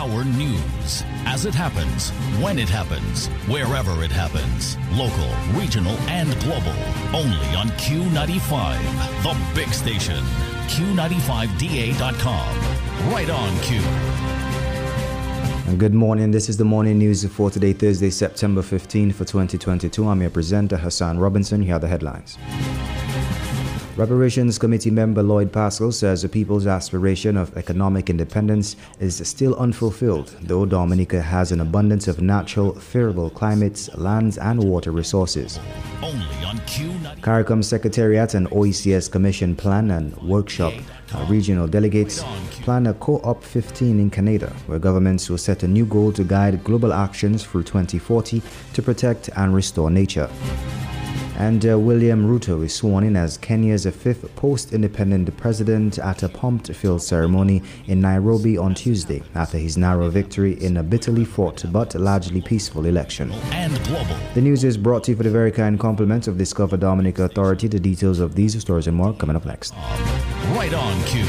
hour news as it happens, when it happens, wherever it happens. Local, regional, and global. Only on Q95, the big station. Q95DA.com. Right on Q. Good morning. This is the morning news for today, Thursday, September 15th for 2022. I'm your presenter, Hassan Robinson. Here are the headlines. Reparations Committee member Lloyd Paschal says the people's aspiration of economic independence is still unfulfilled, though Dominica has an abundance of natural, favorable climates, lands, and water resources. Only on Q90. CARICOM Secretariat and OECS Commission plan and workshop uh, regional delegates plan a COP15 in Canada, where governments will set a new goal to guide global actions through 2040 to protect and restore nature. And uh, William Ruto is sworn in as Kenya's fifth post independent president at a pumped filled ceremony in Nairobi on Tuesday after his narrow victory in a bitterly fought but largely peaceful election. And global. The news is brought to you for the very kind compliments of Discover Dominica Authority. The details of these stories and more coming up next. Right on Q.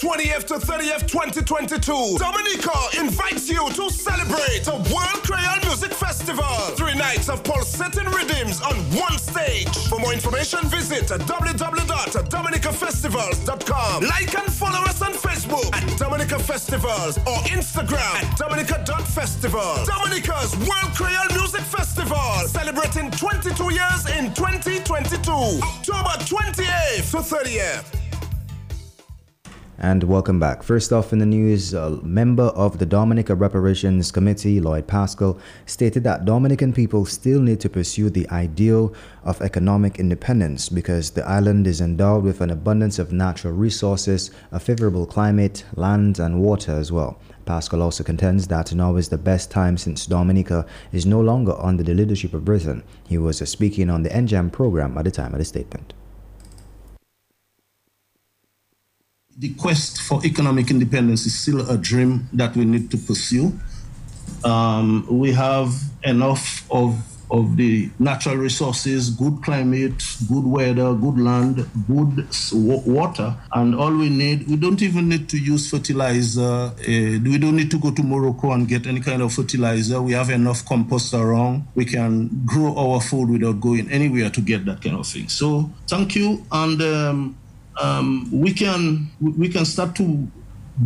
20th to 30th, 2022. Dominica invites you to celebrate the World Creole Music Festival. Three nights of pulsating rhythms on one stage. For more information, visit www.dominicafestivals.com. Like and follow us on Facebook at Dominica Festivals or Instagram at Dominica.festival. Dominica's World Creole Music Festival. Celebrating 22 years in 2022. October 28th to 30th. And welcome back. First off in the news, a member of the Dominica Reparations Committee, Lloyd Paschal, stated that Dominican people still need to pursue the ideal of economic independence because the island is endowed with an abundance of natural resources, a favorable climate, land, and water as well. Paschal also contends that now is the best time since Dominica is no longer under the leadership of Britain. He was speaking on the NJAM program at the time of the statement. The quest for economic independence is still a dream that we need to pursue. Um, we have enough of of the natural resources, good climate, good weather, good land, good water, and all we need, we don't even need to use fertilizer. Uh, we don't need to go to Morocco and get any kind of fertilizer. We have enough compost around. We can grow our food without going anywhere to get that kind of thing. So thank you, and um, um, we can we can start to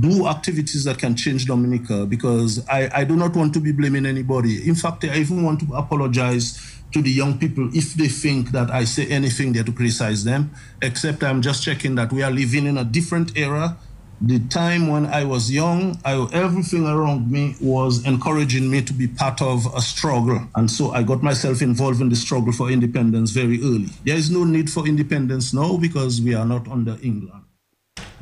do activities that can change Dominica because I, I do not want to be blaming anybody. In fact, I even want to apologize to the young people if they think that I say anything there to criticize them, except I'm just checking that we are living in a different era the time when I was young, I, everything around me was encouraging me to be part of a struggle. And so I got myself involved in the struggle for independence very early. There is no need for independence now because we are not under England.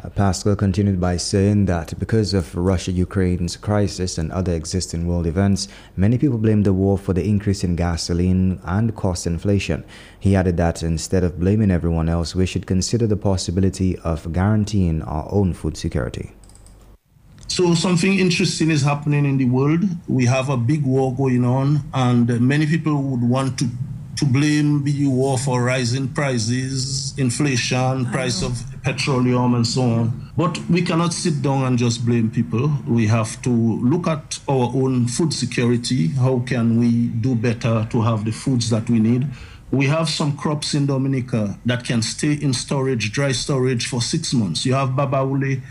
Uh, Paschal continued by saying that because of Russia Ukraine's crisis and other existing world events, many people blame the war for the increase in gasoline and cost inflation. He added that instead of blaming everyone else, we should consider the possibility of guaranteeing our own food security. So, something interesting is happening in the world. We have a big war going on, and many people would want to to blame the war for rising prices, inflation, price of petroleum, and so on. But we cannot sit down and just blame people. We have to look at our own food security. How can we do better to have the foods that we need? We have some crops in Dominica that can stay in storage, dry storage for six months. You have babaule,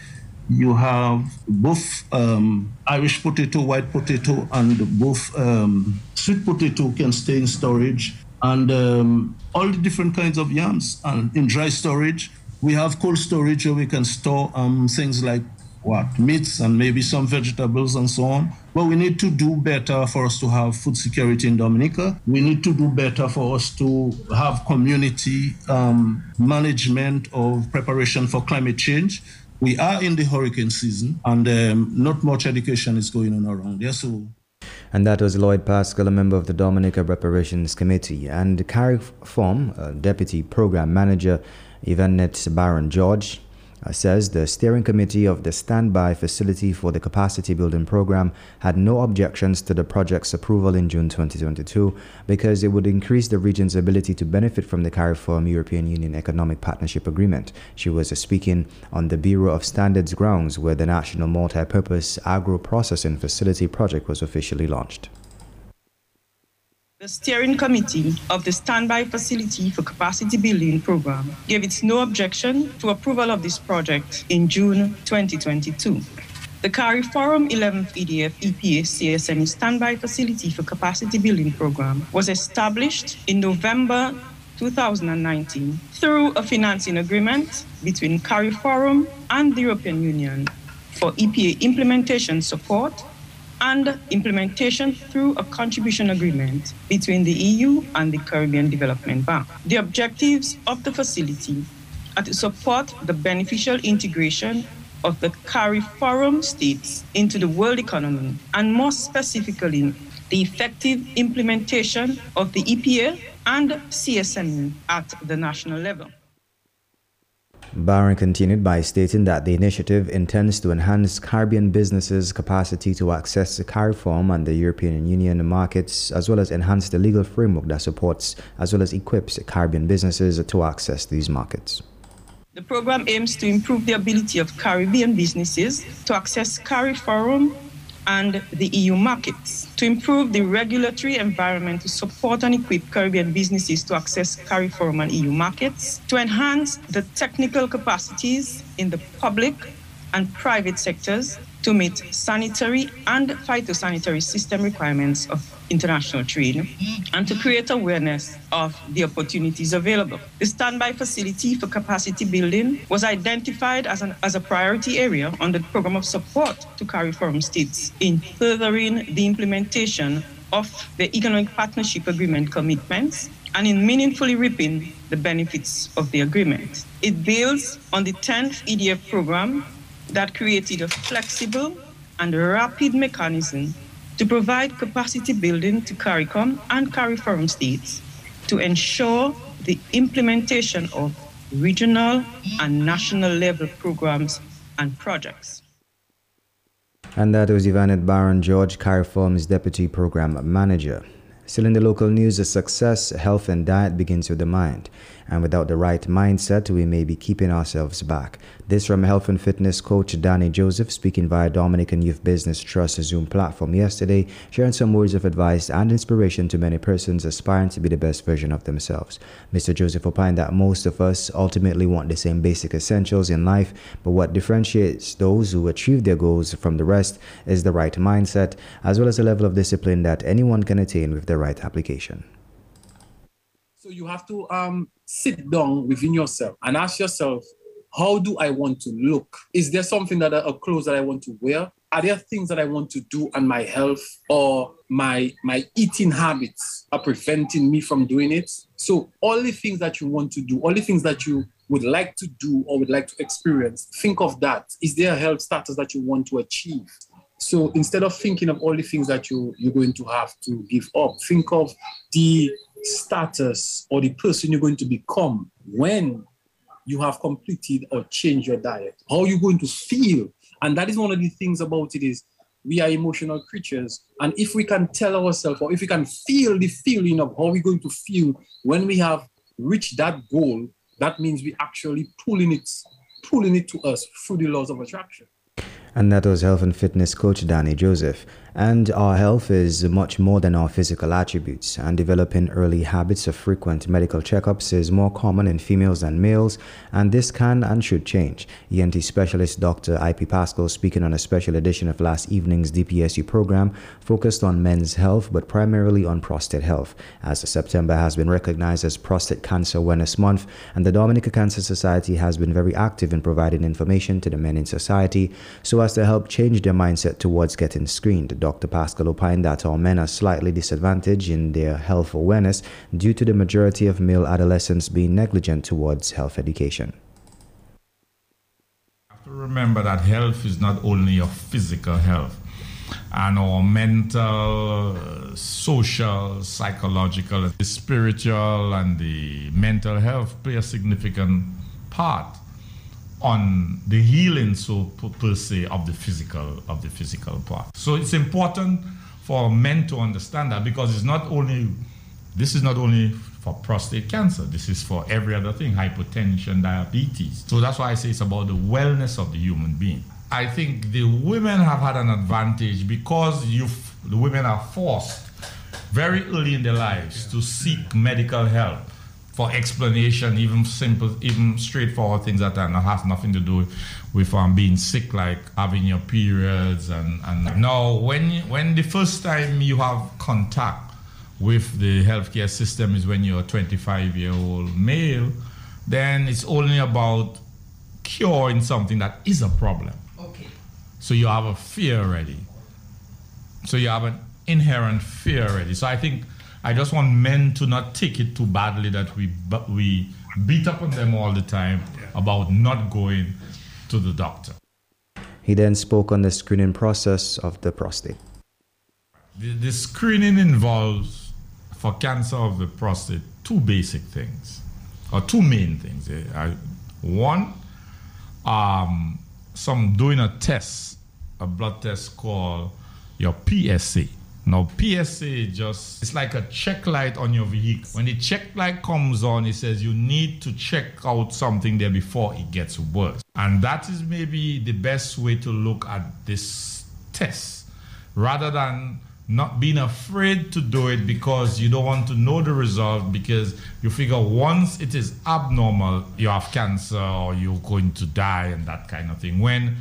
you have both um, Irish potato, white potato, and both um, sweet potato can stay in storage and um, all the different kinds of yams and in dry storage. We have cold storage where we can store um, things like what meats and maybe some vegetables and so on. But we need to do better for us to have food security in Dominica. We need to do better for us to have community um, management of preparation for climate change. We are in the hurricane season, and um, not much education is going on around there. So and that was Lloyd Pascal, a member of the Dominica Reparations Committee, and CARICOM, uh, Deputy Program Manager Yvonne Baron George, uh, says the steering committee of the standby facility for the capacity building program had no objections to the project's approval in June 2022 because it would increase the region's ability to benefit from the CARIFORUM European Union Economic Partnership Agreement. She was speaking on the Bureau of Standards grounds where the National Multi-Purpose Agro-Processing Facility project was officially launched. The steering committee of the Standby Facility for Capacity Building program gave its no objection to approval of this project in June 2022. The CARIFORUM 11th EDF EPA CSME Standby Facility for Capacity Building program was established in November 2019 through a financing agreement between CARIFORUM and the European Union for EPA implementation support and implementation through a contribution agreement between the EU and the Caribbean Development Bank. The objectives of the facility are to support the beneficial integration of the CARIFORUM states into the world economy, and more specifically, the effective implementation of the EPA and CSME at the national level. Barron continued by stating that the initiative intends to enhance Caribbean businesses' capacity to access the CARIFORUM and the European Union markets, as well as enhance the legal framework that supports as well as equips Caribbean businesses to access these markets. The program aims to improve the ability of Caribbean businesses to access CARIFORUM and the EU markets to improve the regulatory environment to support and equip Caribbean businesses to access CARIFORUM and EU markets, to enhance the technical capacities in the public and private sectors to meet sanitary and phytosanitary system requirements of international trade and to create awareness of the opportunities available. The standby facility for capacity building was identified as, an, as a priority area under the program of support to CARIFORUM states in furthering the implementation of the economic partnership agreement commitments and in meaningfully reaping the benefits of the agreement. It builds on the 10th EDF program that created a flexible and rapid mechanism to provide capacity building to CARICOM and CARIFORUM states to ensure the implementation of regional and national level programs and projects. And that was Yvonne Baron George, CARIFORUM's Deputy Program Manager. Still in the local news, a success, health, and diet begins with the mind and without the right mindset, we may be keeping ourselves back. This from health and fitness coach Danny Joseph speaking via Dominican Youth Business Trust Zoom platform yesterday, sharing some words of advice and inspiration to many persons aspiring to be the best version of themselves. Mr. Joseph opined that most of us ultimately want the same basic essentials in life, but what differentiates those who achieve their goals from the rest is the right mindset, as well as a level of discipline that anyone can attain with the right application. So you have to um, sit down within yourself and ask yourself, how do I want to look? Is there something that a clothes that I want to wear? Are there things that I want to do on my health or my my eating habits are preventing me from doing it? So all the things that you want to do, all the things that you would like to do or would like to experience, think of that. Is there a health status that you want to achieve? So instead of thinking of all the things that you, you're going to have to give up, think of the status or the person you're going to become when you have completed or changed your diet. How are you going to feel? And that is one of the things about it is we are emotional creatures. And if we can tell ourselves or if we can feel the feeling of how we're going to feel when we have reached that goal, that means we actually pulling it, pulling it to us through the laws of attraction. And that was health and fitness coach Danny Joseph. And our health is much more than our physical attributes, and developing early habits of frequent medical checkups is more common in females than males, and this can and should change. ENT specialist Dr. IP Pascal, speaking on a special edition of last evening's DPSU program, focused on men's health but primarily on prostate health, as September has been recognized as Prostate Cancer Awareness Month, and the Dominica Cancer Society has been very active in providing information to the men in society so as to help change their mindset towards getting screened. Dr. Pascal opined that all men are slightly disadvantaged in their health awareness due to the majority of male adolescents being negligent towards health education. You have to remember that health is not only your physical health, and our mental, social, psychological, the spiritual, and the mental health play a significant part on the healing so per, se of the physical of the physical part. So it's important for men to understand that because it's not only this is not only for prostate cancer. This is for every other thing, hypertension, diabetes. So that's why I say it's about the wellness of the human being. I think the women have had an advantage because you the women are forced very early in their lives to seek medical help for explanation, even simple, even straightforward things that are, has nothing to do with um, being sick, like having your periods. And, and now, when when the first time you have contact with the healthcare system is when you're a 25 year old male, then it's only about curing something that is a problem. Okay. So you have a fear already. So you have an inherent fear already. So I think I just want men to not take it too badly that we we beat up on them all the time about not going to the doctor. He then spoke on the screening process of the prostate. The, the screening involves for cancer of the prostate two basic things, or two main things. One, um, some doing a test, a blood test called your PSA. Now, PSA just, it's like a check light on your vehicle. When the check light comes on, it says you need to check out something there before it gets worse. And that is maybe the best way to look at this test rather than not being afraid to do it because you don't want to know the result because you figure once it is abnormal, you have cancer or you're going to die and that kind of thing. When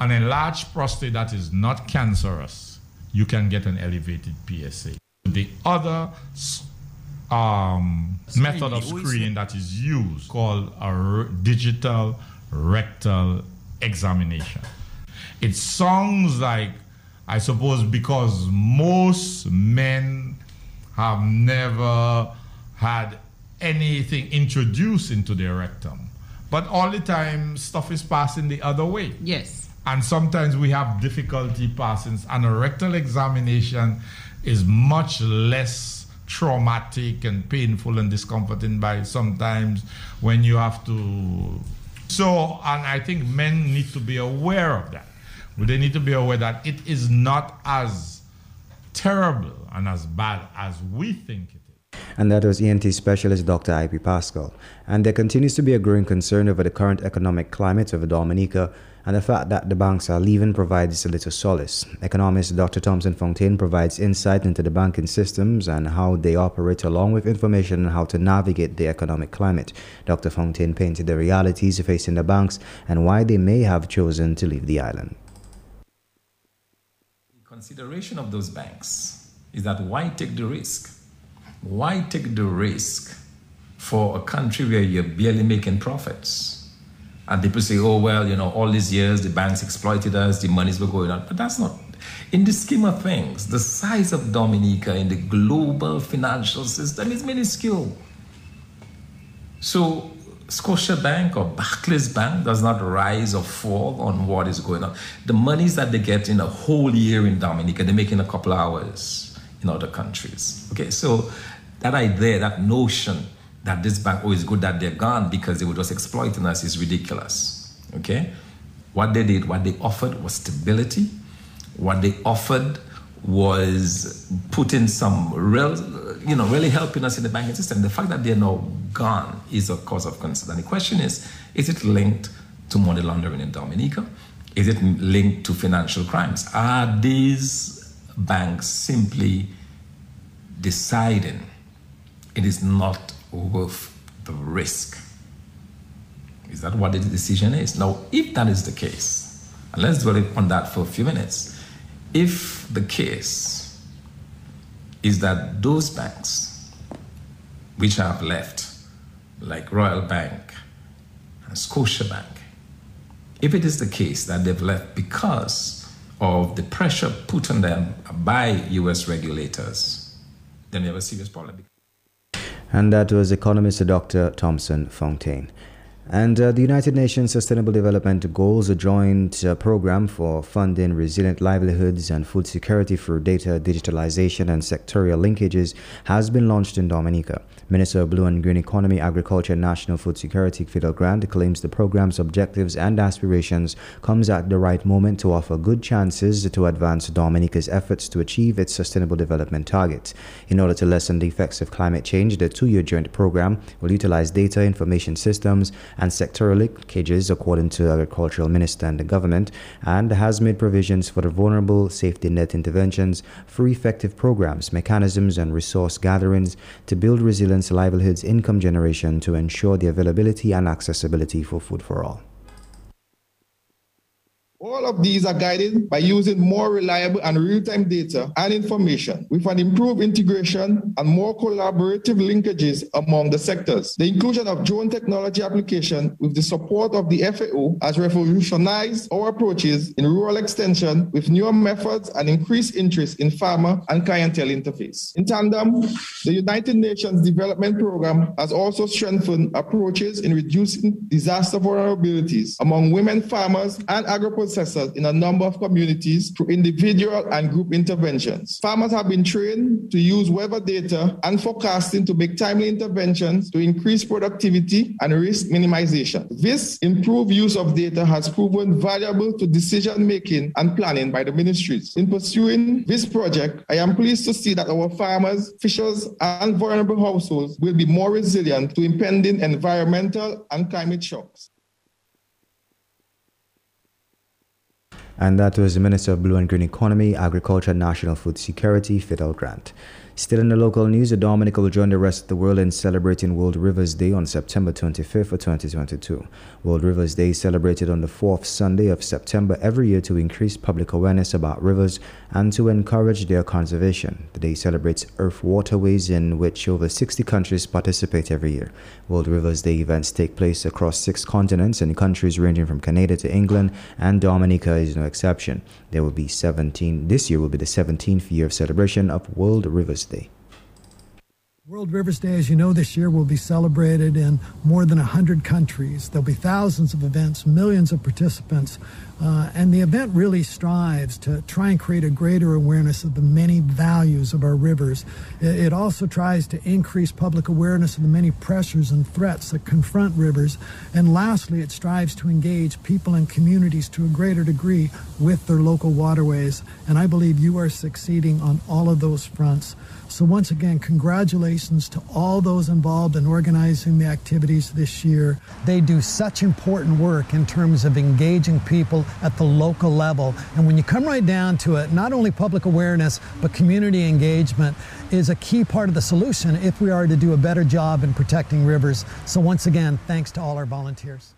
an enlarged prostate that is not cancerous, you can get an elevated PSA. The other um, method of screening that is used called a digital rectal examination. It sounds like, I suppose, because most men have never had anything introduced into their rectum. But all the time, stuff is passing the other way. Yes and sometimes we have difficulty passing. And a rectal examination is much less traumatic and painful and discomforting by sometimes when you have to. So, and I think men need to be aware of that. They need to be aware that it is not as terrible and as bad as we think it is. And that was ENT specialist Dr. I.P. Pascal. And there continues to be a growing concern over the current economic climate of Dominica and the fact that the banks are leaving provides a little solace. Economist Dr. Thompson Fontaine provides insight into the banking systems and how they operate, along with information on how to navigate the economic climate. Dr. Fontaine painted the realities facing the banks and why they may have chosen to leave the island. The consideration of those banks is that why take the risk? Why take the risk for a country where you're barely making profits? And people say, oh, well, you know, all these years the banks exploited us, the monies were going on. But that's not, in the scheme of things, the size of Dominica in the global financial system is minuscule. So Scotia Bank or Barclays Bank does not rise or fall on what is going on. The monies that they get in a whole year in Dominica, they make in a couple hours in other countries. Okay, so that idea, that notion that this bank, oh, it's good that they're gone because they were just exploiting us is ridiculous. Okay? What they did, what they offered was stability. What they offered was putting some real, you know, really helping us in the banking system. The fact that they're now gone is a cause of concern. And the question is, is it linked to money laundering in Dominica? Is it linked to financial crimes? Are these banks simply deciding it is not worth the risk. Is that what the decision is? Now, if that is the case, and let's dwell on that for a few minutes. If the case is that those banks which have left, like Royal Bank and Scotia Bank, if it is the case that they've left because of the pressure put on them by US regulators, then we have a serious problem. And that was economist Dr. Thompson Fontaine. And uh, the United Nations Sustainable Development Goals, a joint uh, program for funding resilient livelihoods and food security through data digitalization and sectorial linkages, has been launched in Dominica. Minister of Blue and Green Economy, Agriculture National Food Security, Fidel Grant, claims the program's objectives and aspirations comes at the right moment to offer good chances to advance Dominica's efforts to achieve its sustainable development targets. In order to lessen the effects of climate change, the two-year joint program will utilize data information systems and sectoral linkages according to the agricultural minister and the government and has made provisions for the vulnerable safety net interventions through effective programs, mechanisms and resource gatherings to build resilience, livelihoods, income generation to ensure the availability and accessibility for food for all. All of these are guided by using more reliable and real-time data and information with an improved integration and more collaborative linkages among the sectors. The inclusion of drone technology application with the support of the FAO has revolutionized our approaches in rural extension with newer methods and increased interest in farmer and clientele interface. In tandem, the United Nations Development Program has also strengthened approaches in reducing disaster vulnerabilities among women farmers and agro processors in a number of communities through individual and group interventions. Farmers have been trained to use weather data and forecasting to make timely interventions to increase productivity and risk minimization. This improved use of data has proven valuable to decision making and planning by the ministries. In pursuing this project, I am pleased to see that our farmers, fishers, and vulnerable households will be more resilient to impending environmental and climate shocks. And that was the Minister of Blue and Green Economy, Agriculture National Food Security, Fidel Grant. Still in the local news, Dominica will join the rest of the world in celebrating World Rivers Day on September 25th of 2022. World Rivers Day is celebrated on the fourth Sunday of September every year to increase public awareness about rivers and to encourage their conservation. The day celebrates Earth waterways in which over 60 countries participate every year. World Rivers Day events take place across six continents and countries ranging from Canada to England, and Dominica is no exception. There will be 17, this year will be the 17th year of celebration of World Rivers Day. World Rivers Day, as you know, this year will be celebrated in more than 100 countries. There'll be thousands of events, millions of participants, uh, and the event really strives to try and create a greater awareness of the many values of our rivers. It also tries to increase public awareness of the many pressures and threats that confront rivers. And lastly, it strives to engage people and communities to a greater degree with their local waterways. And I believe you are succeeding on all of those fronts. So, once again, congratulations to all those involved in organizing the activities this year. They do such important work in terms of engaging people at the local level. And when you come right down to it, not only public awareness, but community engagement is a key part of the solution if we are to do a better job in protecting rivers. So, once again, thanks to all our volunteers.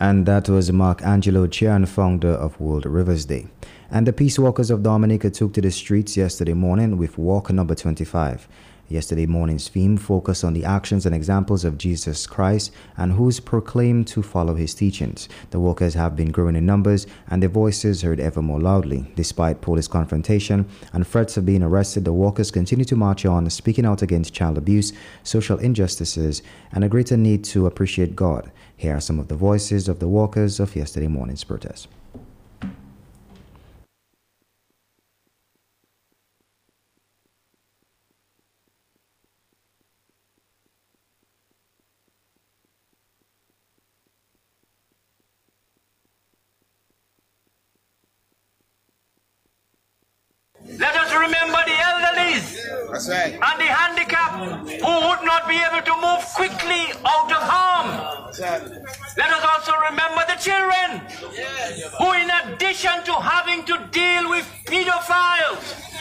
And that was Mark Angelo Chian, founder of World Rivers Day. And the Peace Walkers of Dominica took to the streets yesterday morning with Walk number 25. Yesterday morning's theme focused on the actions and examples of Jesus Christ and who is proclaimed to follow his teachings. The walkers have been growing in numbers and their voices heard ever more loudly. Despite police confrontation and threats of being arrested, the walkers continue to march on, speaking out against child abuse, social injustices, and a greater need to appreciate God. Here are some of the voices of the walkers of yesterday morning's protest.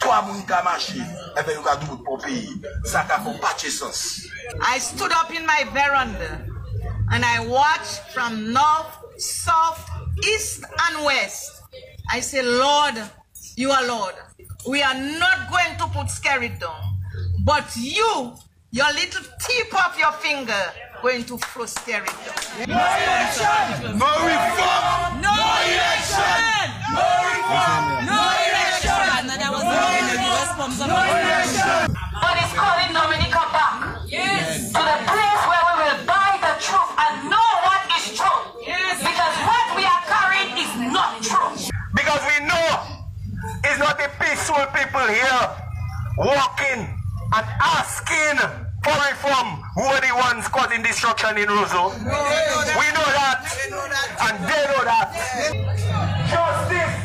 toa moun kamache, eve eh yon kado bout pou peyi. Sa ka pou pache sens. I stood up in my veranda and I watched from north, south, east and west. I say, Lord, you are Lord. We are not going to put scary down. But you, your little tip of your finger, going to throw scary down. No election! No reform! No election! No reform! No election! No election! But it's calling Dominica back yes. to the place where we will buy the truth and know what is true. Yes. Because what we are carrying is not true. Because we know it's not the peaceful people here walking and asking for reform who are the ones causing destruction in Roseau. we know that. And they know that. Justice.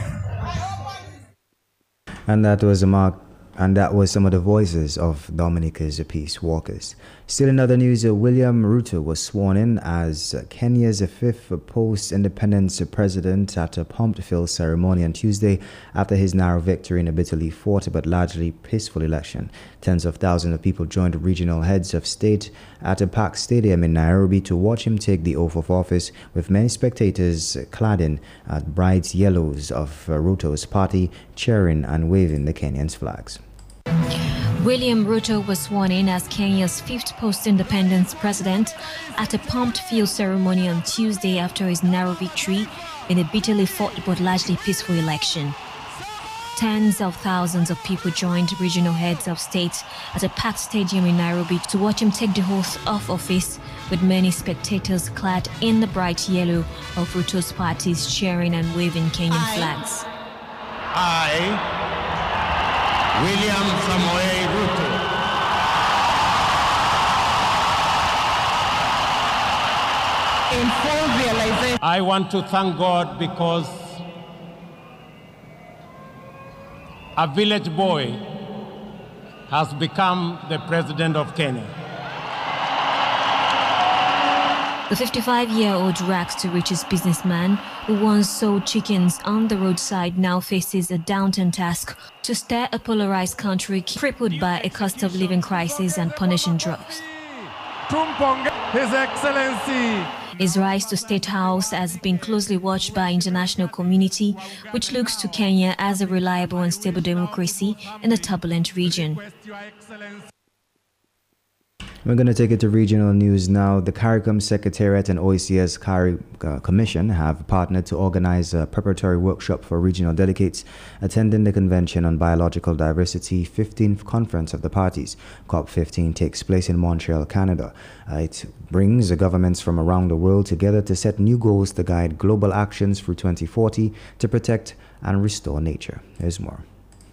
And that was a mark and that was some of the voices of Dominica's peace walkers. Still in other news, uh, William Ruto was sworn in as Kenya's fifth post-independence president at a pumped-filled ceremony on Tuesday after his narrow victory in a bitterly fought but largely peaceful election. Tens of thousands of people joined regional heads of state at a packed stadium in Nairobi to watch him take the oath of office, with many spectators clad in uh, bright yellows of uh, Ruto's party cheering and waving the Kenyan's flags. William Ruto was sworn in as Kenya's fifth post-independence president at a pumped-filled ceremony on Tuesday after his narrow victory in a bitterly fought but largely peaceful election. Tens of thousands of people joined regional heads of state at a packed stadium in Nairobi to watch him take the oath of office, with many spectators clad in the bright yellow of Ruto's parties cheering and waving Kenyan flags. I, William Samoei Ruto. In full realization. I want to thank God because a village boy has become the president of Kenya. The 55 year old rags to riches businessman who once sold chickens on the roadside now faces a daunting task to steer a polarized country crippled by a cost of living crisis and punishing drugs. His Excellency. His rise to State House has been closely watched by international community, which looks to Kenya as a reliable and stable democracy in a turbulent region. We're going to take it to regional news now. The CARICOM Secretariat and OECS CARI uh, Commission have partnered to organize a preparatory workshop for regional delegates attending the Convention on Biological Diversity 15th Conference of the Parties. COP15 takes place in Montreal, Canada. Uh, it brings the governments from around the world together to set new goals to guide global actions through 2040 to protect and restore nature. There's more.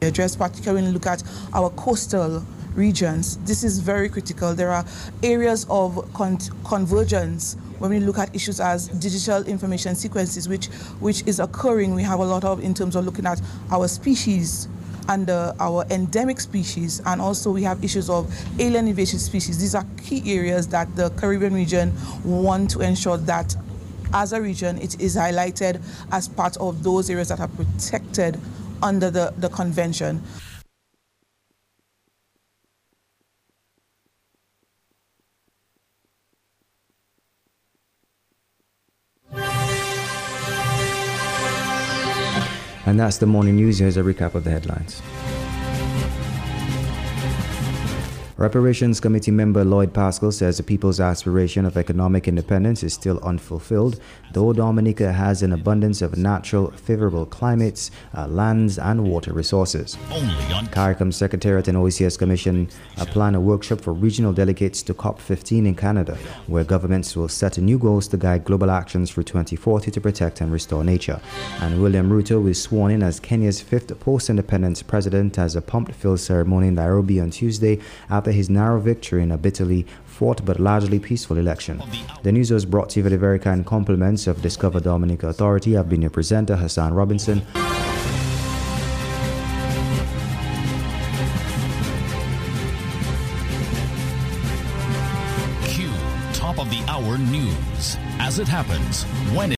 Address particularly look at our coastal regions. This is very critical. There are areas of con convergence when we look at issues as digital information sequences, which which is occurring. We have a lot of in terms of looking at our species and uh, our endemic species, and also we have issues of alien invasive species. These are key areas that the Caribbean region want to ensure that as a region it is highlighted as part of those areas that are protected under the, the convention. And that's the morning news. Here's a recap of the headlines. Reparations Committee member Lloyd Pascal says the people's aspiration of economic independence is still unfulfilled, though Dominica has an abundance of natural, favorable climates, uh, lands, and water resources. CARICOM Secretariat and OECS Commission uh, plan a workshop for regional delegates to COP15 in Canada, where governments will set new goals to guide global actions for 2040 to protect and restore nature. And William Ruto is sworn in as Kenya's fifth post-independence president as a pumped-filled ceremony in Nairobi on Tuesday after his narrow victory in a bitterly fought but largely peaceful election. The news was brought to you with the very kind compliments of Discover Dominica Authority. I've been your presenter, Hassan Robinson. Q Top of the Hour News. As it happens, when it